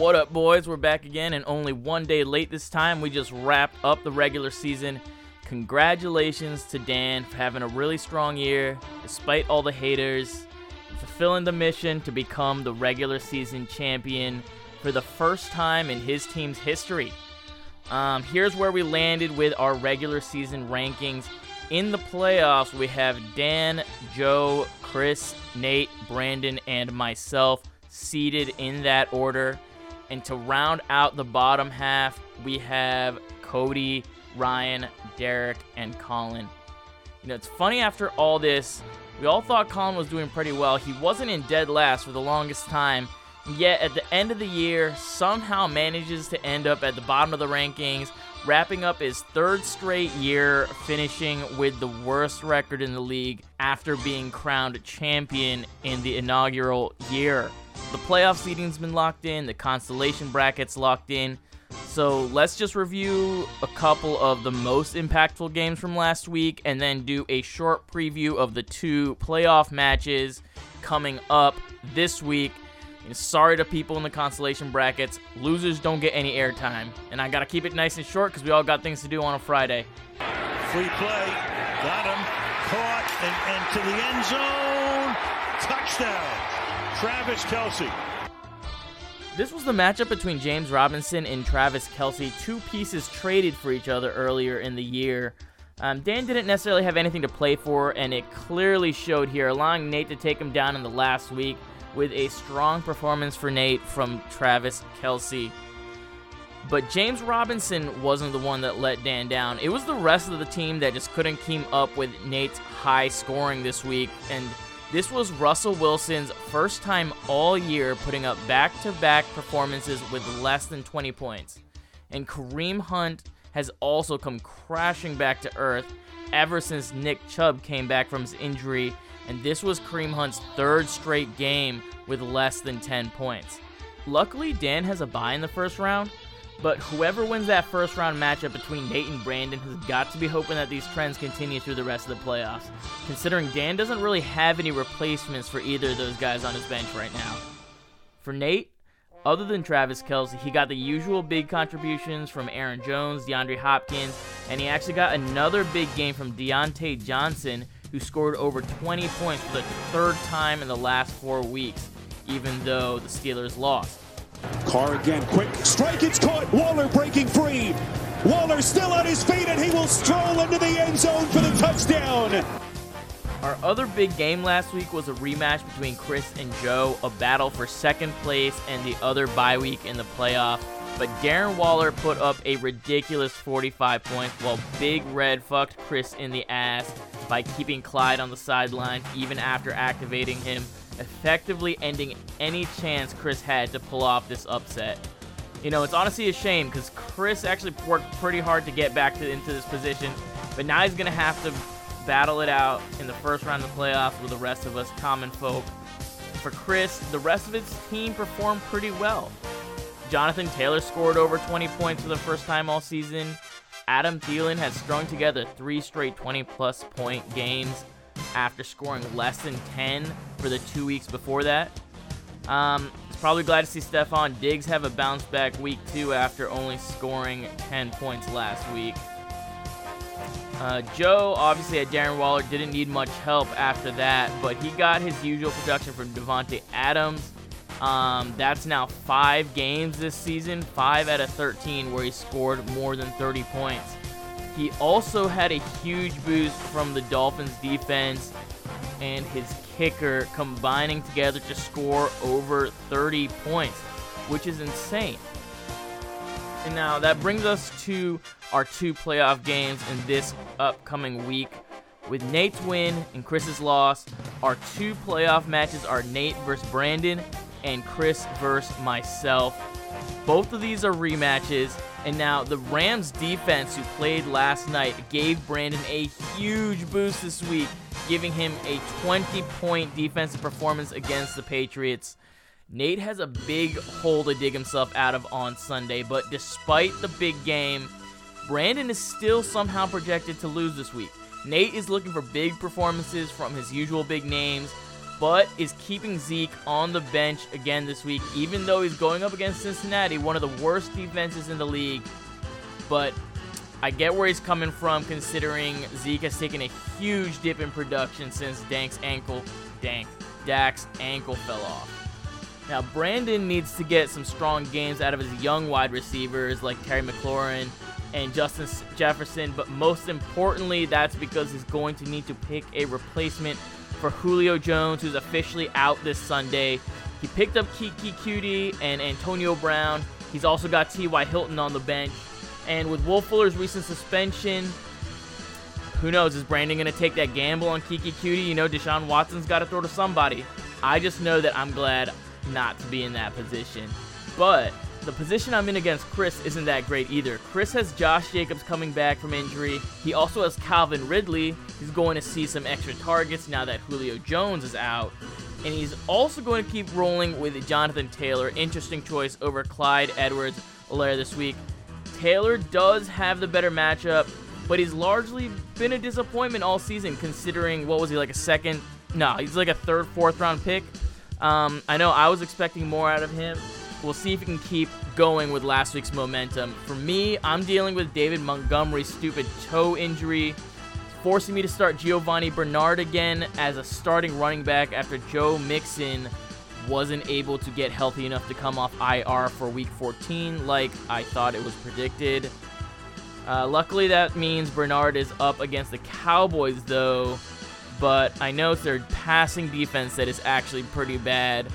What up, boys? We're back again, and only one day late this time. We just wrapped up the regular season. Congratulations to Dan for having a really strong year, despite all the haters, fulfilling the mission to become the regular season champion for the first time in his team's history. Um, here's where we landed with our regular season rankings. In the playoffs, we have Dan, Joe, Chris, Nate, Brandon, and myself seated in that order. And to round out the bottom half, we have Cody, Ryan, Derek, and Colin. You know, it's funny after all this, we all thought Colin was doing pretty well. He wasn't in dead last for the longest time, yet at the end of the year, somehow manages to end up at the bottom of the rankings, wrapping up his third straight year, finishing with the worst record in the league after being crowned champion in the inaugural year. The playoff seeding's been locked in, the consolation bracket's locked in. So let's just review a couple of the most impactful games from last week and then do a short preview of the two playoff matches coming up this week. And sorry to people in the consolation brackets, losers don't get any airtime. And I gotta keep it nice and short because we all got things to do on a Friday. Free play, got him, caught, and, and to the end zone. Touchdown. Travis Kelce. This was the matchup between James Robinson and Travis Kelce, two pieces traded for each other earlier in the year. Um, Dan didn't necessarily have anything to play for, and it clearly showed here, allowing Nate to take him down in the last week with a strong performance for Nate from Travis Kelce. But James Robinson wasn't the one that let Dan down. It was the rest of the team that just couldn't keep up with Nate's high scoring this week, and this was Russell Wilson's first time all year putting up back to back performances with less than 20 points. And Kareem Hunt has also come crashing back to earth ever since Nick Chubb came back from his injury, and this was Kareem Hunt's third straight game with less than 10 points. Luckily, Dan has a bye in the first round, but whoever wins that first round matchup between Nate and Brandon has got to be hoping that these trends continue through the rest of the playoffs, considering Dan doesn't really have any replacements for either of those guys on his bench right now. For Nate, other than Travis Kelce, he got the usual big contributions from Aaron Jones, DeAndre Hopkins, and he actually got another big game from Diontae Johnson, who scored over 20 points for the third time in the last four weeks, even though the Steelers lost. Carr again, quick strike, it's caught. Waller breaking free. Waller still on his feet, and he will stroll into the end zone for the touchdown. Our other big game last week was a rematch between Chris and Joe, a battle for second place and the other bye week in the playoff. But Darren Waller put up a ridiculous 45 points while Big Red fucked Chris in the ass by keeping Clyde on the sideline even after activating him effectively ending any chance Chris had to pull off this upset. You know, it's honestly a shame because Chris actually worked pretty hard to get back to, into this position, but now he's going to have to battle it out in the first round of the playoffs with the rest of us common folk. For Chris, the rest of his team performed pretty well. Jonathan Taylor scored over 20 points for the first time all season. Adam Thielen has strung together three straight 20 plus point games after scoring less than 10 for the two weeks before that. Um, it's probably glad to see Stefon Diggs have a bounce back week two after only scoring 10 points last week. Uh, Joe obviously at Darren Waller didn't need much help after that, but he got his usual production from Davante Adams. Um, that's now five games this season, five out of 13 where he scored more than 30 points. He also had a huge boost from the Dolphins defense and his kicker combining together to score over 30 points, which is insane. And now that brings us to our two playoff games in this upcoming week. With Nate's win and Chris's loss, our two playoff matches are Nate versus Brandon and Chris versus myself. Both of these are rematches, and now the Rams defense, who played last night, gave Brandon a huge boost this week, giving him a 20 point defensive performance against the Patriots. Nate has a big hole to dig himself out of on Sunday, but despite the big game, Brandon is still somehow projected to lose this week. Nate is looking for big performances from his usual big names, but is keeping Zeke on the bench again this week, even though he's going up against Cincinnati, one of the worst defenses in the league. But I get where he's coming from, considering Zeke has taken a huge dip in production since Dank's ankle, Dank, Dak's ankle fell off. Now, Brandon needs to get some strong games out of his young wide receivers like Terry McLaurin and Justin Jefferson, but most importantly, that's because he's going to need to pick a replacement for Julio Jones, who's officially out this Sunday. He picked up Keke Coutee and Antonio Brown. He's also got T.Y. Hilton on the bench. And with Will Fuller's recent suspension, who knows? Is Brandon going to take that gamble on Keke Coutee? You know, Deshaun Watson's got to throw to somebody. I just know that I'm glad not to be in that position. But the position I'm in against Chris isn't that great either. Chris has Josh Jacobs coming back from injury. He also has Calvin Ridley. He's going to see some extra targets now that Julio Jones is out. And he's also going to keep rolling with Jonathan Taylor. Interesting choice over Clyde Edwards Helaire this week. Taylor does have the better matchup, but he's largely been a disappointment all season considering what was he like a second? No, he's like a third, fourth round pick. Um, I know I was expecting more out of him. We'll see if he can keep going with last week's momentum. For me, I'm dealing with David Montgomery's stupid toe injury, forcing me to start Giovani Bernard again as a starting running back after Joe Mixon wasn't able to get healthy enough to come off IR for week 14 like I thought it was predicted. Uh, luckily, that means Bernard is up against the Cowboys, though, but I know it's their passing defense that is actually pretty bad.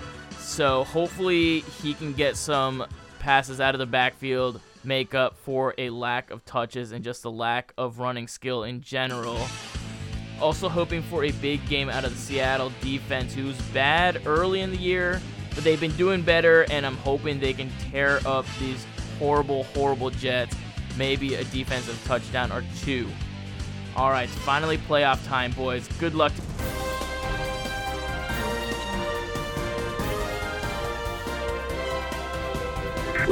So hopefully he can get some passes out of the backfield, make up for a lack of touches and just a lack of running skill in general. Also hoping for a big game out of the Seattle defense, who's bad early in the year, but they've been doing better, and I'm hoping they can tear up these horrible, horrible Jets. Maybe a defensive touchdown or two. All right, finally playoff time, boys. Good luck.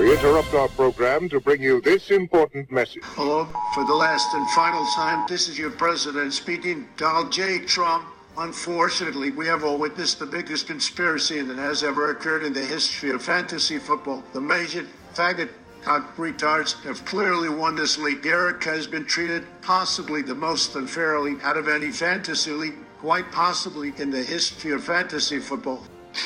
We interrupt our program to bring you this important message. Hello, for the last and final time, this is your president speaking, Donald J. Trump. Unfortunately, we have all witnessed the biggest conspiracy that has ever occurred in the history of fantasy football. The major faggot cock retards have clearly won this league. Derek has been treated possibly the most unfairly out of any fantasy league, quite possibly in the history of fantasy football.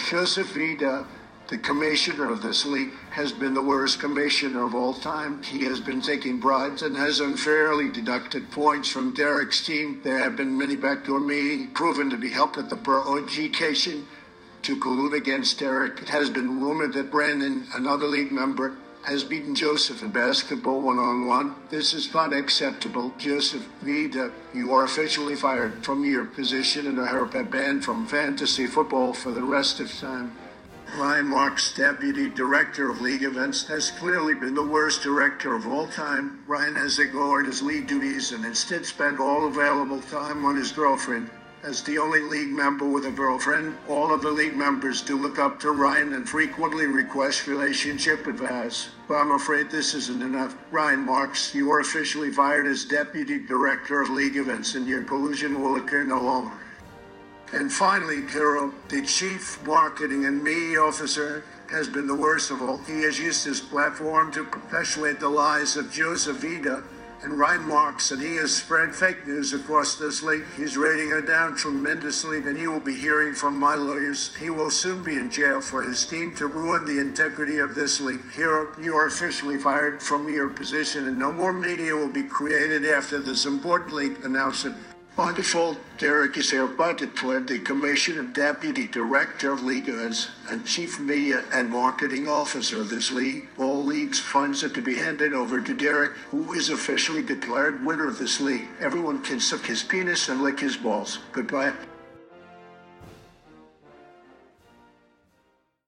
Joseph Vida the commissioner of this league has been the worst commissioner of all time. He has been taking bribes and has unfairly deducted points from Derek's team. There have been many backdoor meetings proven to be helped at the pro education to collude against Derek. It has been rumored that Brandon, another league member, has beaten Joseph in basketball one on one. This is not acceptable. Joseph Vida, you are officially fired from your position and are banned from fantasy football for the rest of time. Ryan Marks, Deputy Director of League Events, has clearly been the worst director of all time. Ryan has ignored his league duties and instead spent all available time on his girlfriend. As the only league member with a girlfriend, all of the league members do look up to Ryan and frequently request relationship advice. But I'm afraid this isn't enough. Ryan Marks, you are officially fired as Deputy Director of League Events and your collusion will occur no longer. And finally, Carol, the chief marketing and media officer has been the worst of all. He has used his platform to perpetuate the lies of Joseph Vida and Ryan Marks, and he has spread fake news across this league. He's rating her down tremendously, and he will be hearing from my lawyers. He will soon be in jail for his team to ruin the integrity of this league. Hero, you are officially fired from your position, and no more media will be created after this important league announcement. By default, Derek is appointed for the Commission of Deputy Director of League Goods and Chief Media and Marketing Officer of this league. All leagues funds are to be handed over to Derek, who is officially declared winner of this league. Everyone can suck his penis and lick his balls. Goodbye.